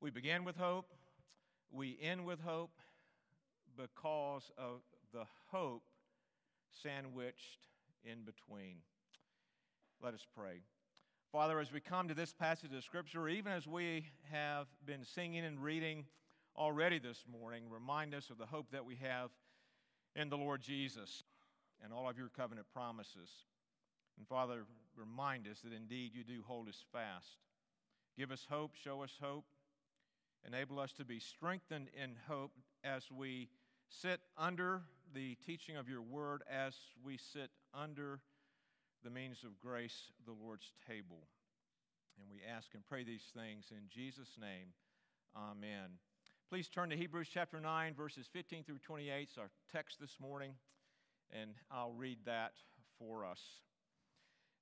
We begin with hope, we end with hope because of the hope sandwiched in between. Let us pray. Father, as we come to this passage of Scripture, even as we have been singing and reading already this morning, remind us of the hope that we have in the Lord Jesus and all of your covenant promises. And Father, remind us that indeed you do hold us fast. Give us hope, show us hope, enable us to be strengthened in hope as we sit under the teaching of your word, as we sit under the means of grace, the Lord's table. And we ask and pray these things in Jesus' name. Amen. Please turn to Hebrews chapter 9, verses 15 through 28. It's our text this morning, and I'll read that for us.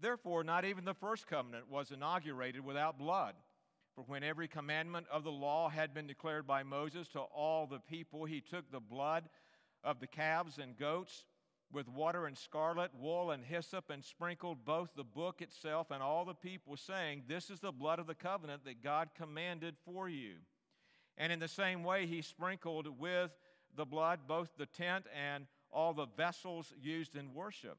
Therefore, not even the first covenant was inaugurated without blood. For when every commandment of the law had been declared by Moses to all the people, he took the blood of the calves and goats with water and scarlet, wool and hyssop, and sprinkled both the book itself and all the people, saying, This is the blood of the covenant that God commanded for you. And in the same way, he sprinkled with the blood both the tent and all the vessels used in worship.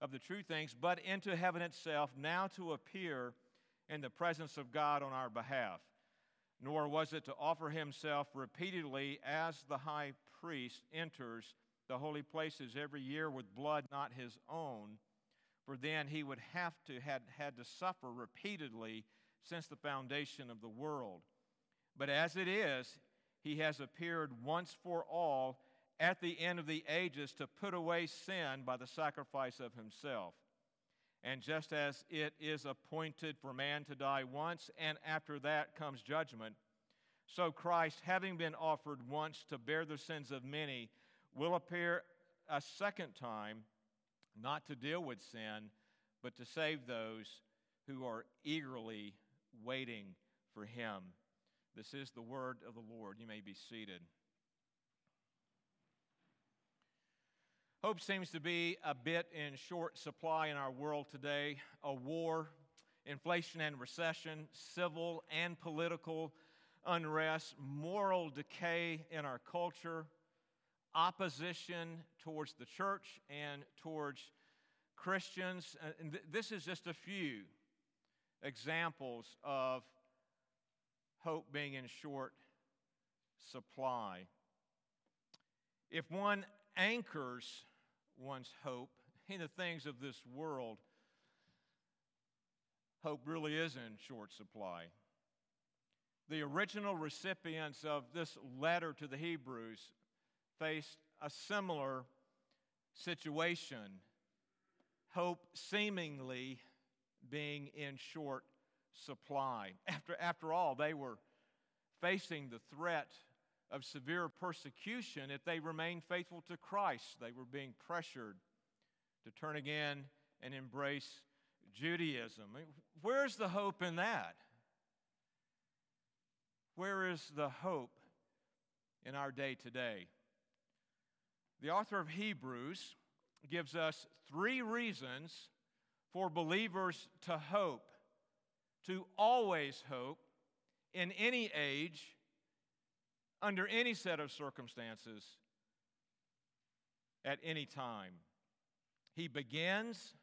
of the true things, but into heaven itself, now to appear in the presence of God on our behalf. Nor was it to offer himself repeatedly as the high priest enters the holy places every year with blood not his own, for then he would have to had had to suffer repeatedly since the foundation of the world. But as it is, he has appeared once for all at the end of the ages to put away sin by the sacrifice of himself. And just as it is appointed for man to die once, and after that comes judgment, so Christ, having been offered once to bear the sins of many, will appear a second time, not to deal with sin, but to save those who are eagerly waiting for him. This is the word of the Lord. You may be seated. Hope seems to be a bit in short supply in our world today. A war, inflation and recession, civil and political unrest, moral decay in our culture, opposition towards the church and towards Christians. And this is just a few examples of hope being in short supply. If one anchors one's hope in the things of this world, hope really is in short supply. The original recipients of this letter to the Hebrews faced a similar situation, hope seemingly being in short supply. After, after all, they were facing the threat of severe persecution if they remained faithful to Christ. They were being pressured to turn again and embrace Judaism. Where's the hope in that? Where is the hope in our day today? The author of Hebrews gives us three reasons for believers to hope, to always hope in any age under any set of circumstances at any time. He begins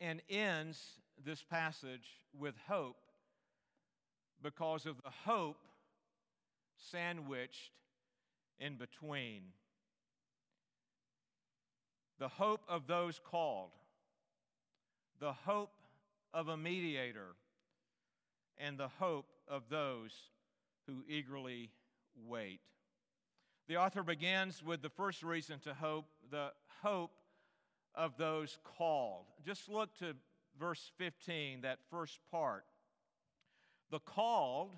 and ends this passage with hope because of the hope sandwiched in between. The hope of those called, the hope of a mediator, and the hope of those who eagerly wait. The author begins with the first reason to hope, the hope of those called. Just look to verse 15, that first part. The called,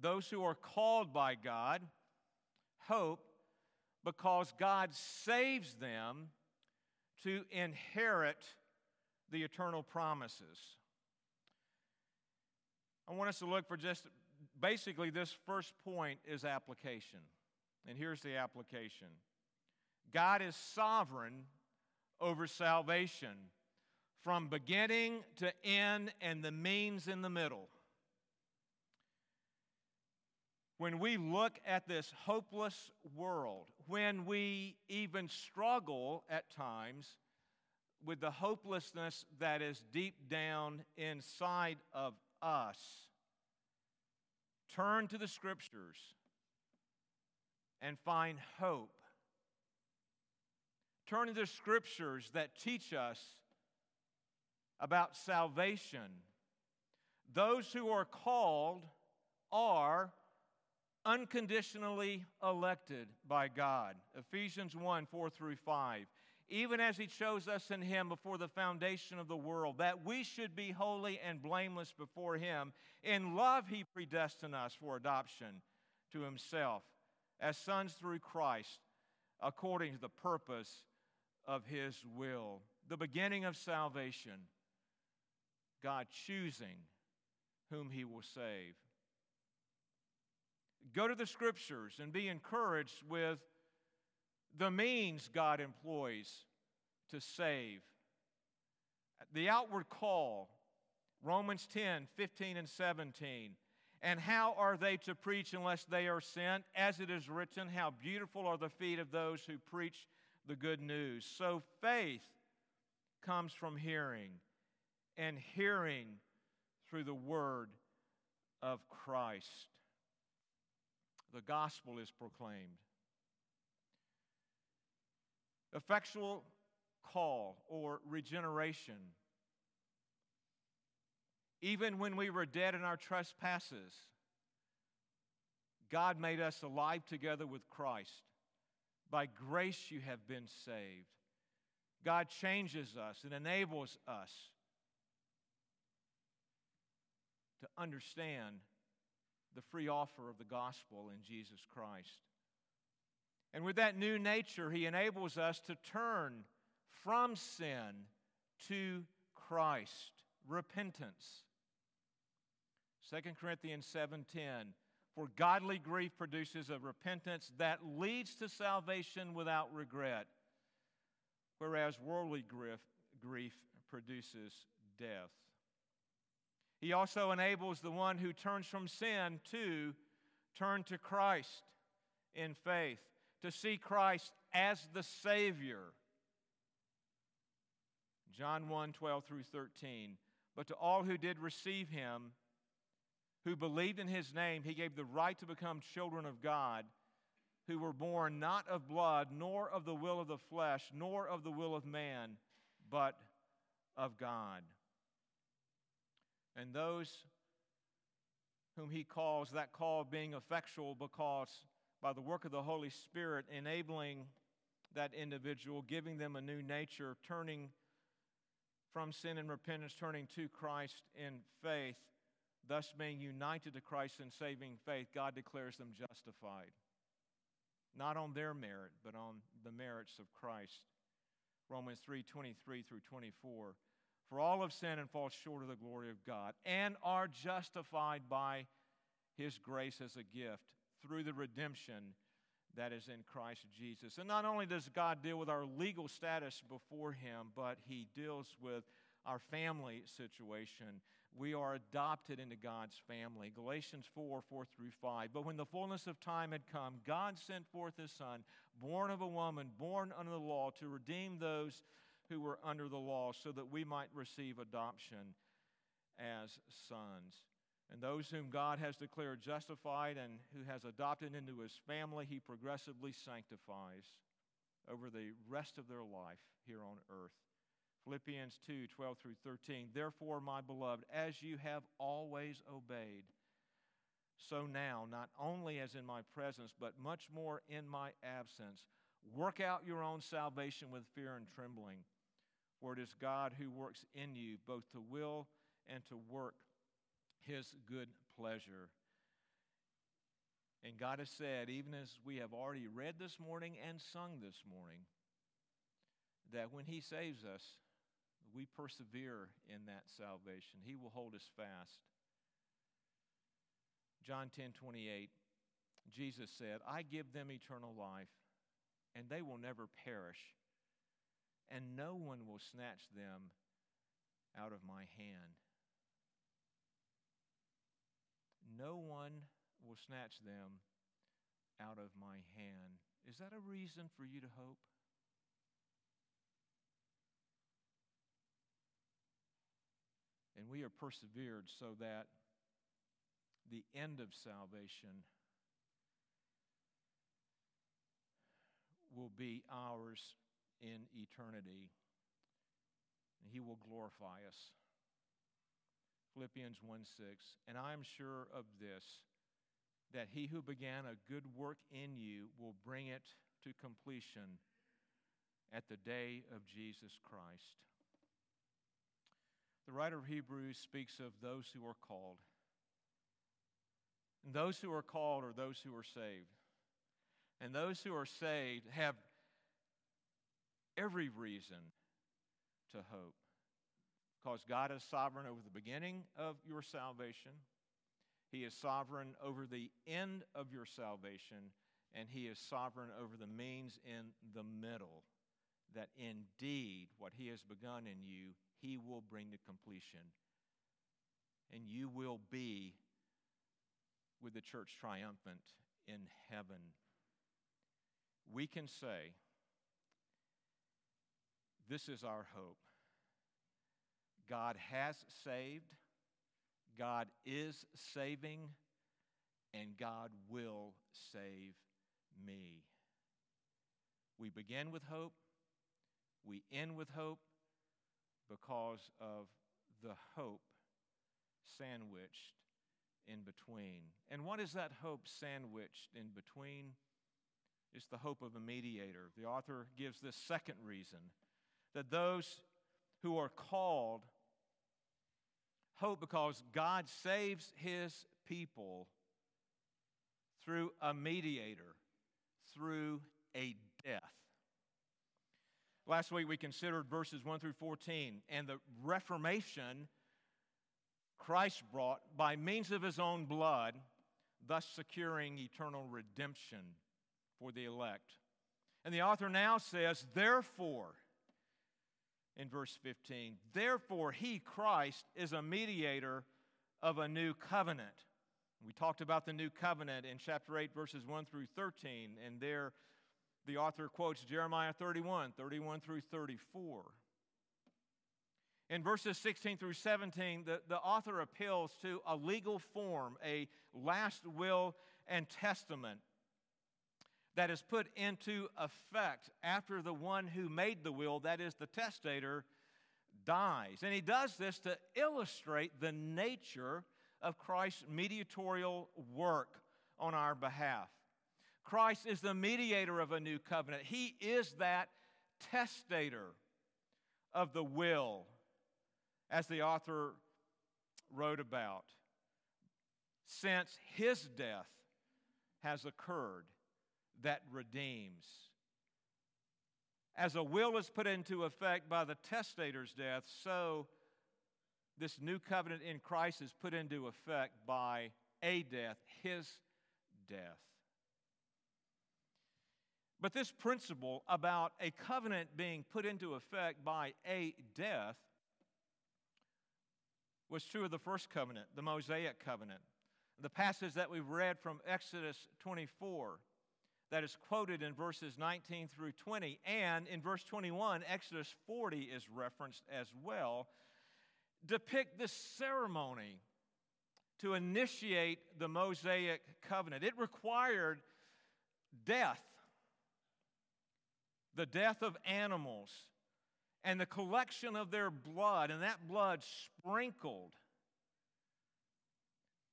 those who are called by God, hope because God saves them to inherit the eternal promises. I want us to look for just basically this first point is application. And here's the application God is sovereign over salvation from beginning to end and the means in the middle. When we look at this hopeless world, when we even struggle at times with the hopelessness that is deep down inside of us, turn to the scriptures and find hope. Turn to the scriptures that teach us about salvation. Those who are called are unconditionally elected by God. Ephesians 1 4 through 5. Even as He chose us in Him before the foundation of the world, that we should be holy and blameless before Him. In love, He predestined us for adoption to Himself as sons through Christ, according to the purpose of His will. The beginning of salvation God choosing whom he will save. Go to the scriptures and be encouraged with the means God employs to save. The outward call, Romans 10 15 and 17. And how are they to preach unless they are sent? As it is written, how beautiful are the feet of those who preach the good news. So faith comes from hearing and hearing through the word of Christ. The gospel is proclaimed. Effectual call or regeneration. Even when we were dead in our trespasses, God made us alive together with Christ. By grace you have been saved. God changes us and enables us to understand the free offer of the gospel in Jesus Christ. And with that new nature, He enables us to turn from sin to Christ, repentance. 2 Corinthians 7:10 For godly grief produces a repentance that leads to salvation without regret, whereas worldly grief, grief produces death. He also enables the one who turns from sin to turn to Christ in faith, to see Christ as the Savior. John 1 12 through 13. But to all who did receive him, who believed in his name, he gave the right to become children of God, who were born not of blood, nor of the will of the flesh, nor of the will of man, but of God. And those whom he calls, that call being effectual because by the work of the Holy Spirit, enabling that individual, giving them a new nature, turning from sin and repentance, turning to Christ in faith, thus being united to Christ in saving faith, God declares them justified. Not on their merit, but on the merits of Christ. Romans 3 23 through 24. For all have sinned and fall short of the glory of God, and are justified by his grace as a gift through the redemption that is in Christ Jesus. And not only does God deal with our legal status before him, but he deals with our family situation. We are adopted into God's family. Galatians 4 4 through 5. But when the fullness of time had come, God sent forth his Son, born of a woman, born under the law, to redeem those who were under the law so that we might receive adoption as sons. And those whom God has declared justified and who has adopted into his family, he progressively sanctifies over the rest of their life here on earth. Philippians 2 12 through 13. Therefore, my beloved, as you have always obeyed, so now, not only as in my presence, but much more in my absence, work out your own salvation with fear and trembling. For it is God who works in you both to will and to work his good pleasure. And God has said, even as we have already read this morning and sung this morning, that when He saves us, we persevere in that salvation. He will hold us fast. John 10 28, Jesus said, I give them eternal life, and they will never perish, and no one will snatch them out of my hand. No one will snatch them out of my hand. Is that a reason for you to hope? And we are persevered so that the end of salvation will be ours in eternity. He will glorify us. Philippians 1 6. And I am sure of this, that he who began a good work in you will bring it to completion at the day of Jesus Christ. The writer of Hebrews speaks of those who are called. And those who are called are those who are saved. And those who are saved have every reason to hope because God is sovereign over the beginning of your salvation, He is sovereign over the end of your salvation, and He is sovereign over the means in the middle. That indeed what He has begun in you, He will bring to completion. And you will be with the church triumphant in heaven. We can say, This is our hope. God has saved, God is saving, and God will save me. We begin with hope, we end with hope because of the hope sandwiched in between. And what is that hope sandwiched in between? It's the hope of a mediator. The author gives this second reason that those who are called hope because God saves his people through a mediator, through a death. Last week we considered verses 1 through 14 and the reformation Christ brought by means of his own blood, thus securing eternal redemption for the elect. And the author now says, Therefore, in verse 15. Therefore, he, Christ, is a mediator of a new covenant. We talked about the new covenant in chapter 8, verses 1 through 13, and there the author quotes Jeremiah 31, 31 through 34. In verses 16 through 17, the, the author appeals to a legal form, a last will and testament that is put into effect after the one who made the will, that is the testator, dies. And he does this to illustrate the nature of Christ's mediatorial work on our behalf. Christ is the mediator of a new covenant, he is that testator of the will, as the author wrote about, since his death has occurred that redeems. As a will is put into effect by the testator's death, so this new covenant in Christ is put into effect by a death, his death. But this principle about a covenant being put into effect by a death was true of the first covenant, the Mosaic covenant. The passage that we've read from Exodus 24 that is quoted in verses 19 through 20. And in verse 21, Exodus 40 is referenced as well, depict this ceremony to initiate the Mosaic covenant. It required death, the death of animals, and the collection of their blood, and that blood sprinkled.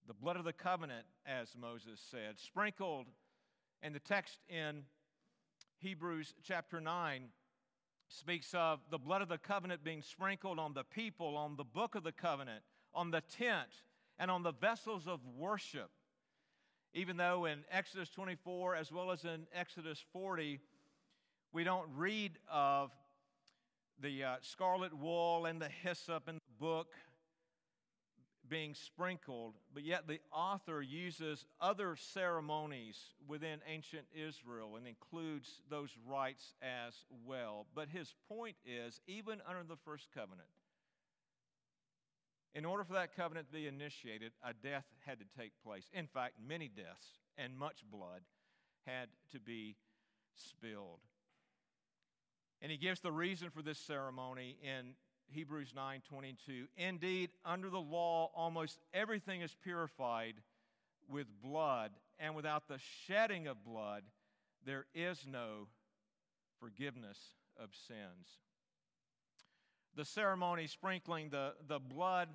The blood of the covenant, as Moses said, sprinkled. And the text in Hebrews chapter 9 speaks of the blood of the covenant being sprinkled on the people, on the book of the covenant, on the tent, and on the vessels of worship. Even though in Exodus 24 as well as in Exodus 40, we don't read of the uh, scarlet wool and the hyssop in the book being sprinkled, but yet the author uses other ceremonies within ancient Israel and includes those rites as well. But his point is even under the first covenant, in order for that covenant to be initiated, a death had to take place. In fact, many deaths and much blood had to be spilled. And he gives the reason for this ceremony in Hebrews 9:22. Indeed, under the law almost everything is purified with blood, and without the shedding of blood there is no forgiveness of sins. The ceremony sprinkling the, the blood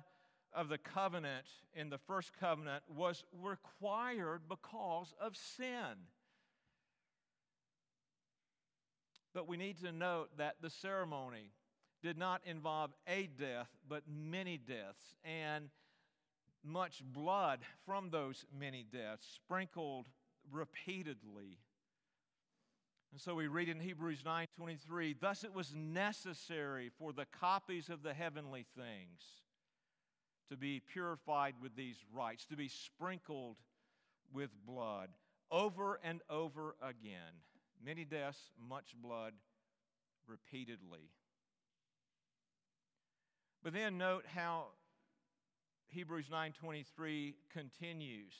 of the covenant in the first covenant was required because of sin. But we need to note that the ceremony did not involve a death, but many deaths, and much blood from those many deaths, sprinkled repeatedly. And so we read in Hebrews 9:23, thus it was necessary for the copies of the heavenly things to be purified with these rites, to be sprinkled with blood over and over again. Many deaths, much blood, repeatedly. But then note how Hebrews 9:23 continues.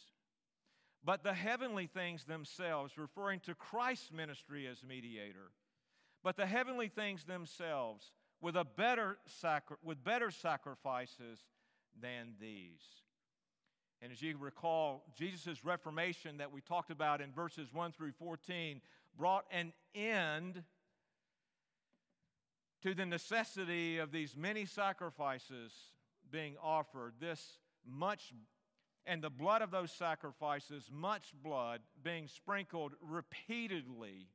But the heavenly things themselves, referring to Christ's ministry as mediator, but the heavenly things themselves with a better sacri- with better sacrifices than these. And as you recall, Jesus' reformation that we talked about in verses 1 through 14 brought an end to the necessity of these many sacrifices being offered, this much, and the blood of those sacrifices, much blood being sprinkled repeatedly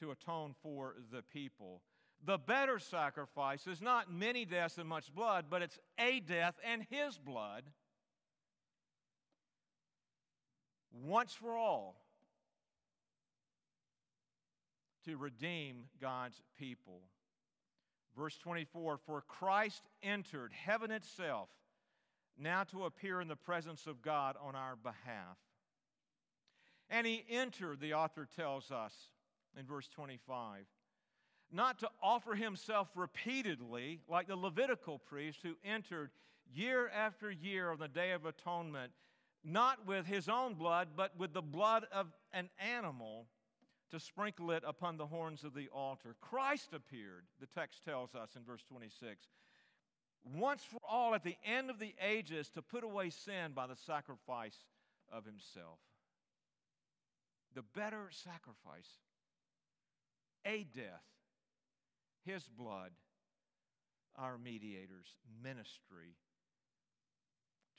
to atone for the people. The better sacrifice is not many deaths and much blood, but it's a death and his blood once for all to redeem God's people. Verse 24 For Christ entered heaven itself, now to appear in the presence of God on our behalf. And he entered, the author tells us in verse 25, not to offer himself repeatedly like the Levitical priest who entered year after year on the Day of Atonement, not with his own blood, but with the blood of an animal to sprinkle it upon the horns of the altar. Christ appeared, the text tells us in verse 26, once for all at the end of the ages to put away sin by the sacrifice of himself. The better sacrifice, a death, his blood, our mediator's ministry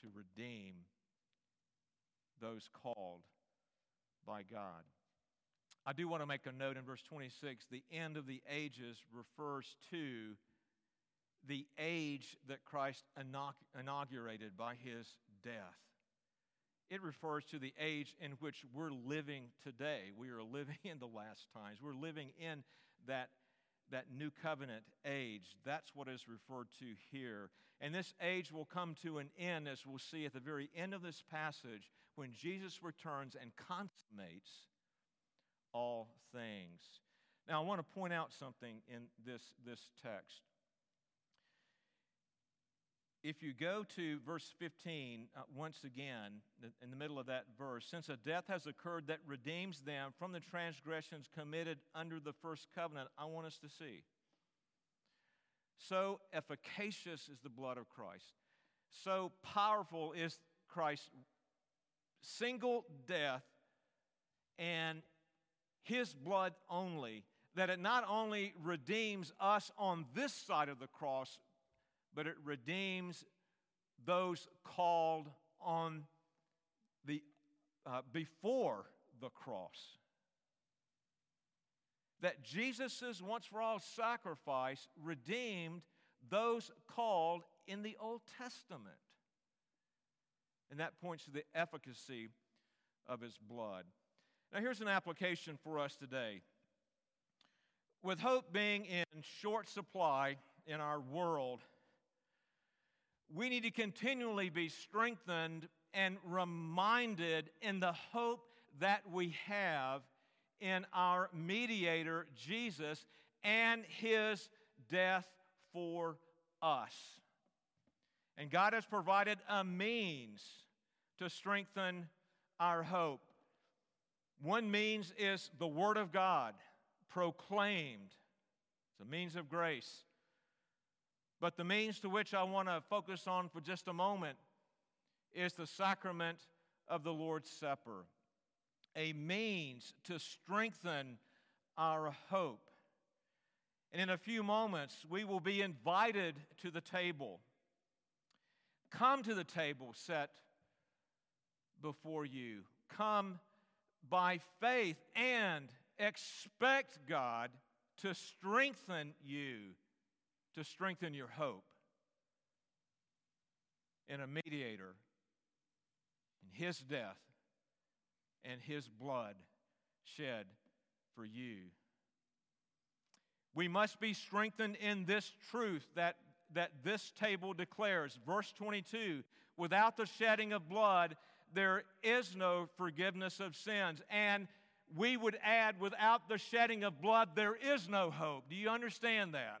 to redeem those called by God. I do want to make a note in verse 26 the end of the ages refers to the age that Christ inaugurated by his death. It refers to the age in which we're living today. We are living in the last times. We're living in that, that new covenant age. That's what is referred to here. And this age will come to an end, as we'll see at the very end of this passage, when Jesus returns and consummates all things. Now, I want to point out something in this, this text. If you go to verse 15, uh, once again, in the middle of that verse, since a death has occurred that redeems them from the transgressions committed under the first covenant, I want us to see. So efficacious is the blood of Christ. so powerful is Christ's single death and his blood only that it not only redeems us on this side of the cross, but it redeems those called on the uh, before the cross. That Jesus' once for all sacrifice redeemed those called in the Old Testament. And that points to the efficacy of his blood. Now, here's an application for us today. With hope being in short supply in our world, we need to continually be strengthened and reminded in the hope that we have in our mediator, Jesus, and his death for us. And God has provided a means to strengthen our hope. One means is the Word of God proclaimed, it's a means of grace. But the means to which I want to focus on for just a moment is the sacrament of the Lord's Supper, a means to strengthen our hope. And in a few moments, we will be invited to the table. Come to the table set before you. Come by faith and expect God to strengthen you, to strengthen your hope in a mediator, in his death and his blood shed for you. We must be strengthened in this truth that, that this table declares. Verse 22 without the shedding of blood, there is no forgiveness of sins. And we would add, without the shedding of blood, there is no hope. Do you understand that?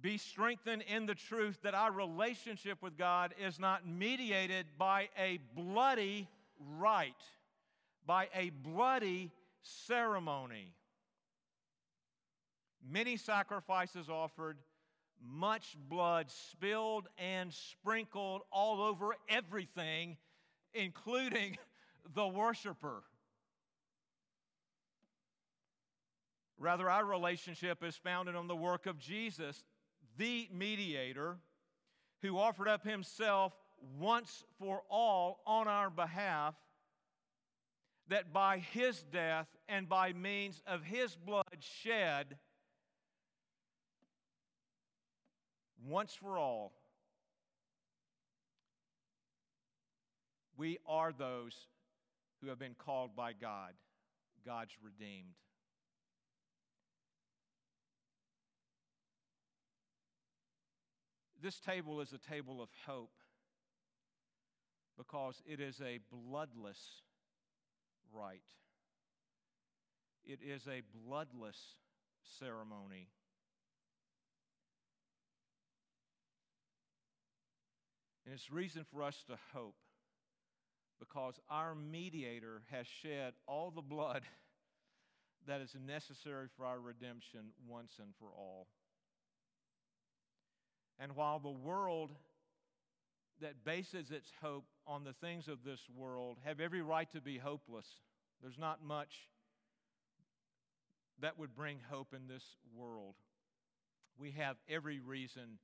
Be strengthened in the truth that our relationship with God is not mediated by a bloody rite, by a bloody ceremony. Many sacrifices offered, much blood spilled and sprinkled all over everything, including the worshiper. Rather, our relationship is founded on the work of Jesus, the mediator, who offered up himself once for all on our behalf, that by his death and by means of his blood shed, once for all, we are those who have been called by God, God's redeemed. This table is a table of hope because it is a bloodless rite. It is a bloodless ceremony. And it's reason for us to hope because our mediator has shed all the blood that is necessary for our redemption once and for all. And while the world that bases its hope on the things of this world have every right to be hopeless, there's not much that would bring hope in this world. We have every reason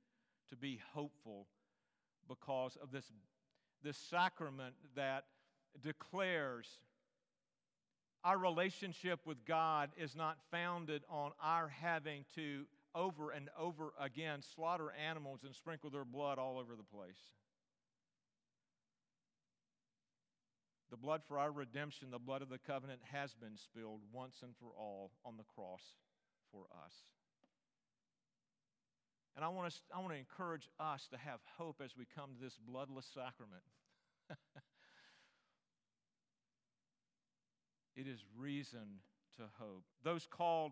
to be hopeful because of this, this sacrament that declares our relationship with God is not founded on our having to over and over again slaughter animals and sprinkle their blood all over the place. The blood for our redemption, the blood of the covenant, has been spilled once and for all on the cross for us. And I want, to, I want to encourage us to have hope as we come to this bloodless sacrament. it is reason to hope. Those called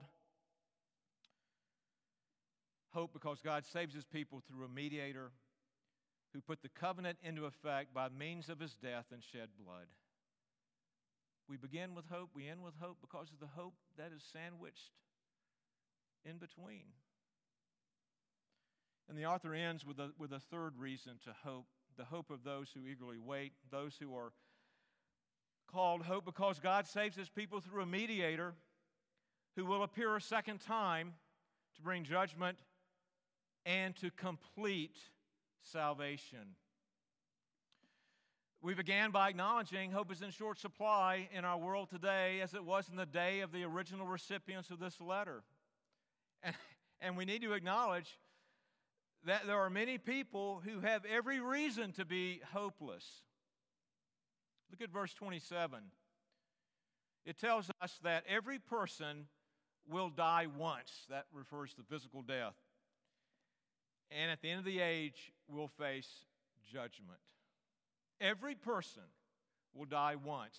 hope because God saves his people through a mediator who put the covenant into effect by means of his death and shed blood. We begin with hope, we end with hope because of the hope that is sandwiched in between. And the author ends with a, with a third reason to hope the hope of those who eagerly wait, those who are called hope because God saves his people through a mediator who will appear a second time to bring judgment and to complete salvation. We began by acknowledging hope is in short supply in our world today as it was in the day of the original recipients of this letter. And, and we need to acknowledge that there are many people who have every reason to be hopeless. Look at verse 27. It tells us that every person will die once. That refers to physical death. And at the end of the age, will face judgment. Every person will die once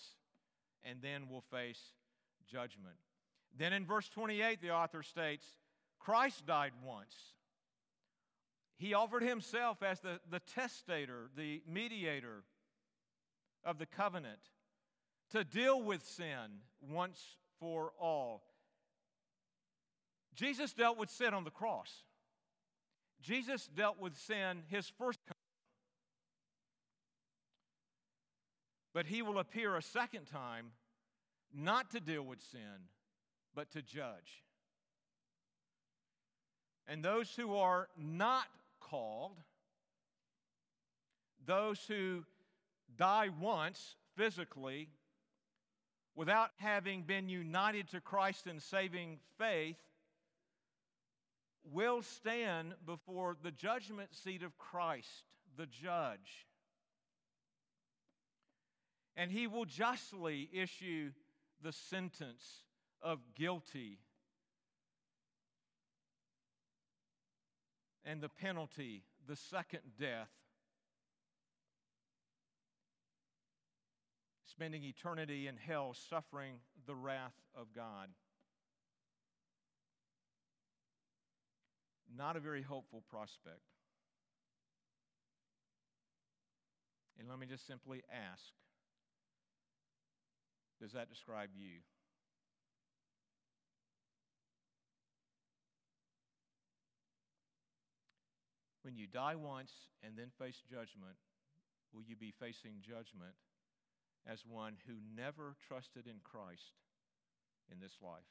and then will face judgment. Then in verse 28, the author states Christ died once. He offered himself as the, the testator, the mediator of the covenant, to deal with sin once for all. Jesus dealt with sin on the cross. Jesus dealt with sin his first coming. But he will appear a second time not to deal with sin, but to judge. And those who are not called, those who die once physically without having been united to Christ in saving faith, will stand before the judgment seat of Christ, the judge. And he will justly issue the sentence of guilty and the penalty, the second death, spending eternity in hell suffering the wrath of God. Not a very hopeful prospect. And let me just simply ask Does that describe you? When you die once and then face judgment, will you be facing judgment as one who never trusted in Christ in this life?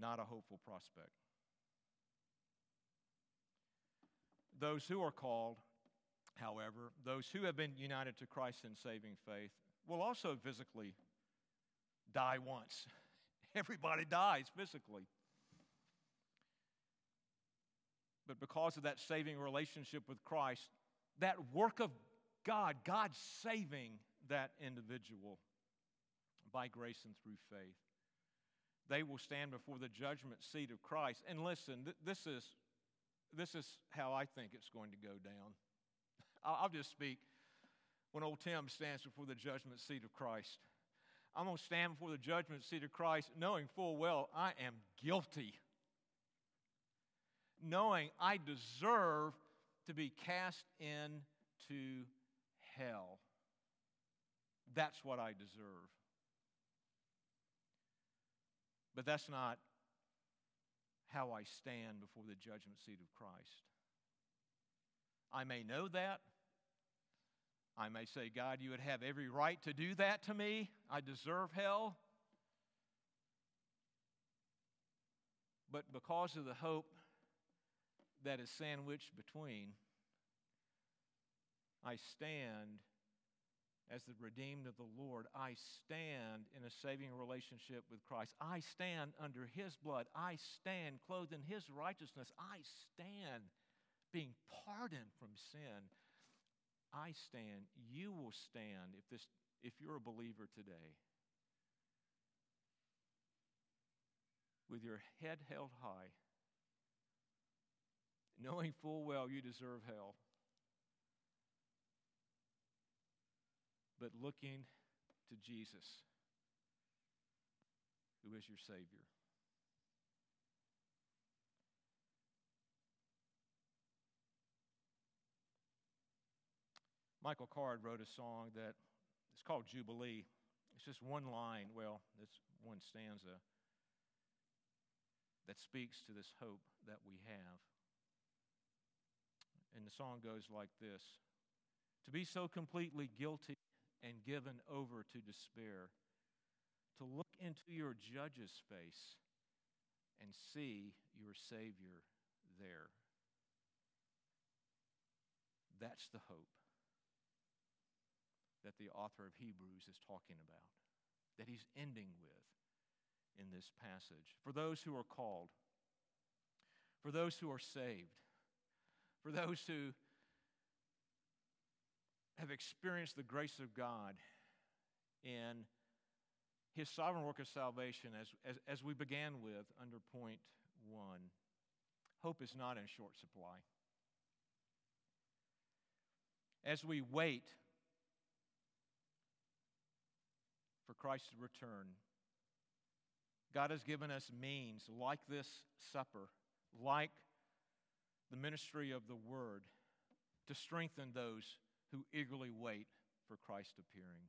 not a hopeful prospect. Those who are called, however, those who have been united to Christ in saving faith, will also physically die once. Everybody dies physically. But because of that saving relationship with Christ, that work of God, God saving that individual by grace and through faith, they will stand before the judgment seat of Christ. And listen, th- this, is, this is how I think it's going to go down. I'll, I'll just speak when old Tim stands before the judgment seat of Christ. I'm going to stand before the judgment seat of Christ knowing full well I am guilty, knowing I deserve to be cast into hell. That's what I deserve. But that's not how I stand before the judgment seat of Christ. I may know that. I may say, God, you would have every right to do that to me. I deserve hell. But because of the hope that is sandwiched between, I stand as the redeemed of the Lord, I stand in a saving relationship with Christ. I stand under His blood. I stand clothed in His righteousness. I stand being pardoned from sin. I stand. You will stand if, this, if you're a believer today. With your head held high, knowing full well you deserve hell. but looking to Jesus, who is your Savior. Michael Card wrote a song that is called Jubilee. It's just one line, well, it's one stanza that speaks to this hope that we have. And the song goes like this To be so completely guilty and given over to despair, to look into your judge's face and see your Savior there. That's the hope that the author of Hebrews is talking about, that he's ending with in this passage. For those who are called, for those who are saved, for those who have experienced the grace of God in his sovereign work of salvation, as, as, as we began with under point one, hope is not in short supply. As we wait Christ's return, God has given us means like this supper, like the ministry of the word, to strengthen those who eagerly wait for Christ appearing.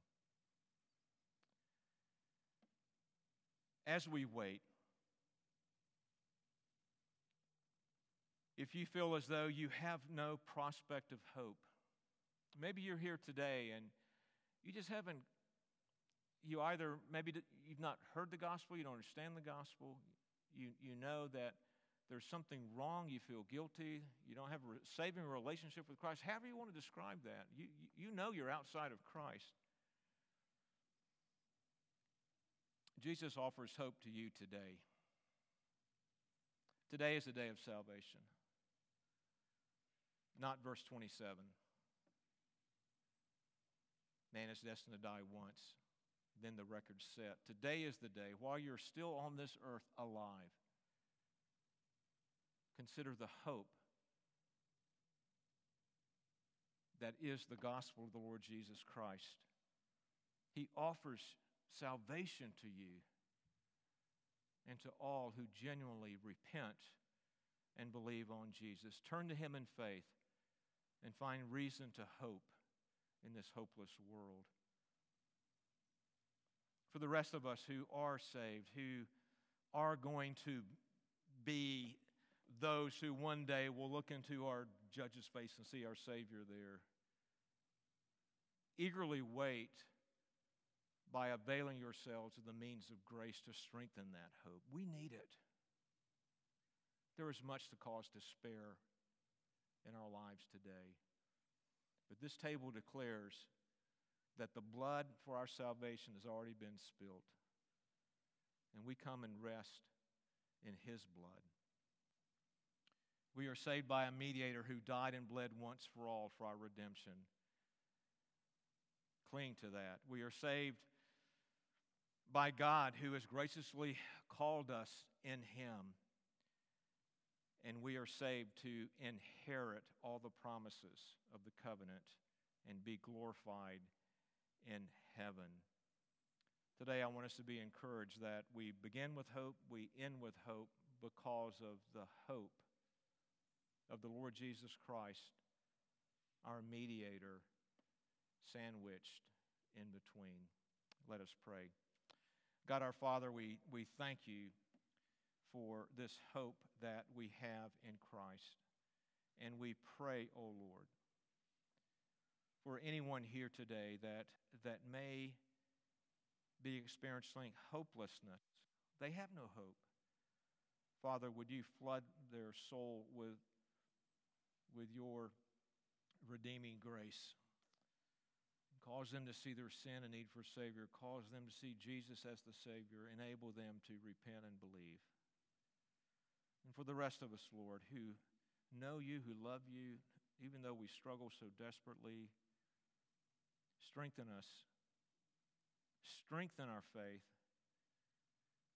As we wait, if you feel as though you have no prospect of hope, maybe you're here today and you just haven't you either maybe you've not heard the gospel, you don't understand the gospel, you, you know that there's something wrong, you feel guilty, you don't have a saving relationship with Christ, however you want to describe that, you, you know you're outside of Christ. Jesus offers hope to you today. Today is the day of salvation, not verse 27. Man is destined to die once then the record's set. Today is the day, while you're still on this earth alive, consider the hope that is the gospel of the Lord Jesus Christ. He offers salvation to you and to all who genuinely repent and believe on Jesus. Turn to Him in faith and find reason to hope in this hopeless world for the rest of us who are saved, who are going to be those who one day will look into our judge's face and see our Savior there. Eagerly wait by availing yourselves of the means of grace to strengthen that hope. We need it. There is much to cause despair in our lives today. But this table declares that the blood for our salvation has already been spilled. And we come and rest in His blood. We are saved by a mediator who died and bled once for all for our redemption. Cling to that. We are saved by God who has graciously called us in Him. And we are saved to inherit all the promises of the covenant and be glorified in heaven. Today, I want us to be encouraged that we begin with hope, we end with hope because of the hope of the Lord Jesus Christ, our mediator, sandwiched in between. Let us pray. God our Father, we, we thank you for this hope that we have in Christ. And we pray, O oh Lord, for anyone here today that, that may be experiencing hopelessness. They have no hope. Father, would you flood their soul with, with your redeeming grace? Cause them to see their sin and need for a Savior. Cause them to see Jesus as the Savior. Enable them to repent and believe. And for the rest of us, Lord, who know you, who love you, even though we struggle so desperately, Strengthen us. Strengthen our faith.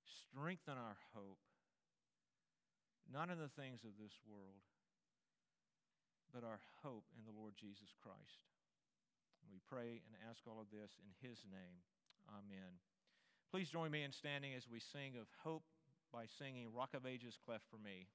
Strengthen our hope. Not in the things of this world, but our hope in the Lord Jesus Christ. We pray and ask all of this in His name. Amen. Please join me in standing as we sing of hope by singing Rock of Ages Cleft for Me.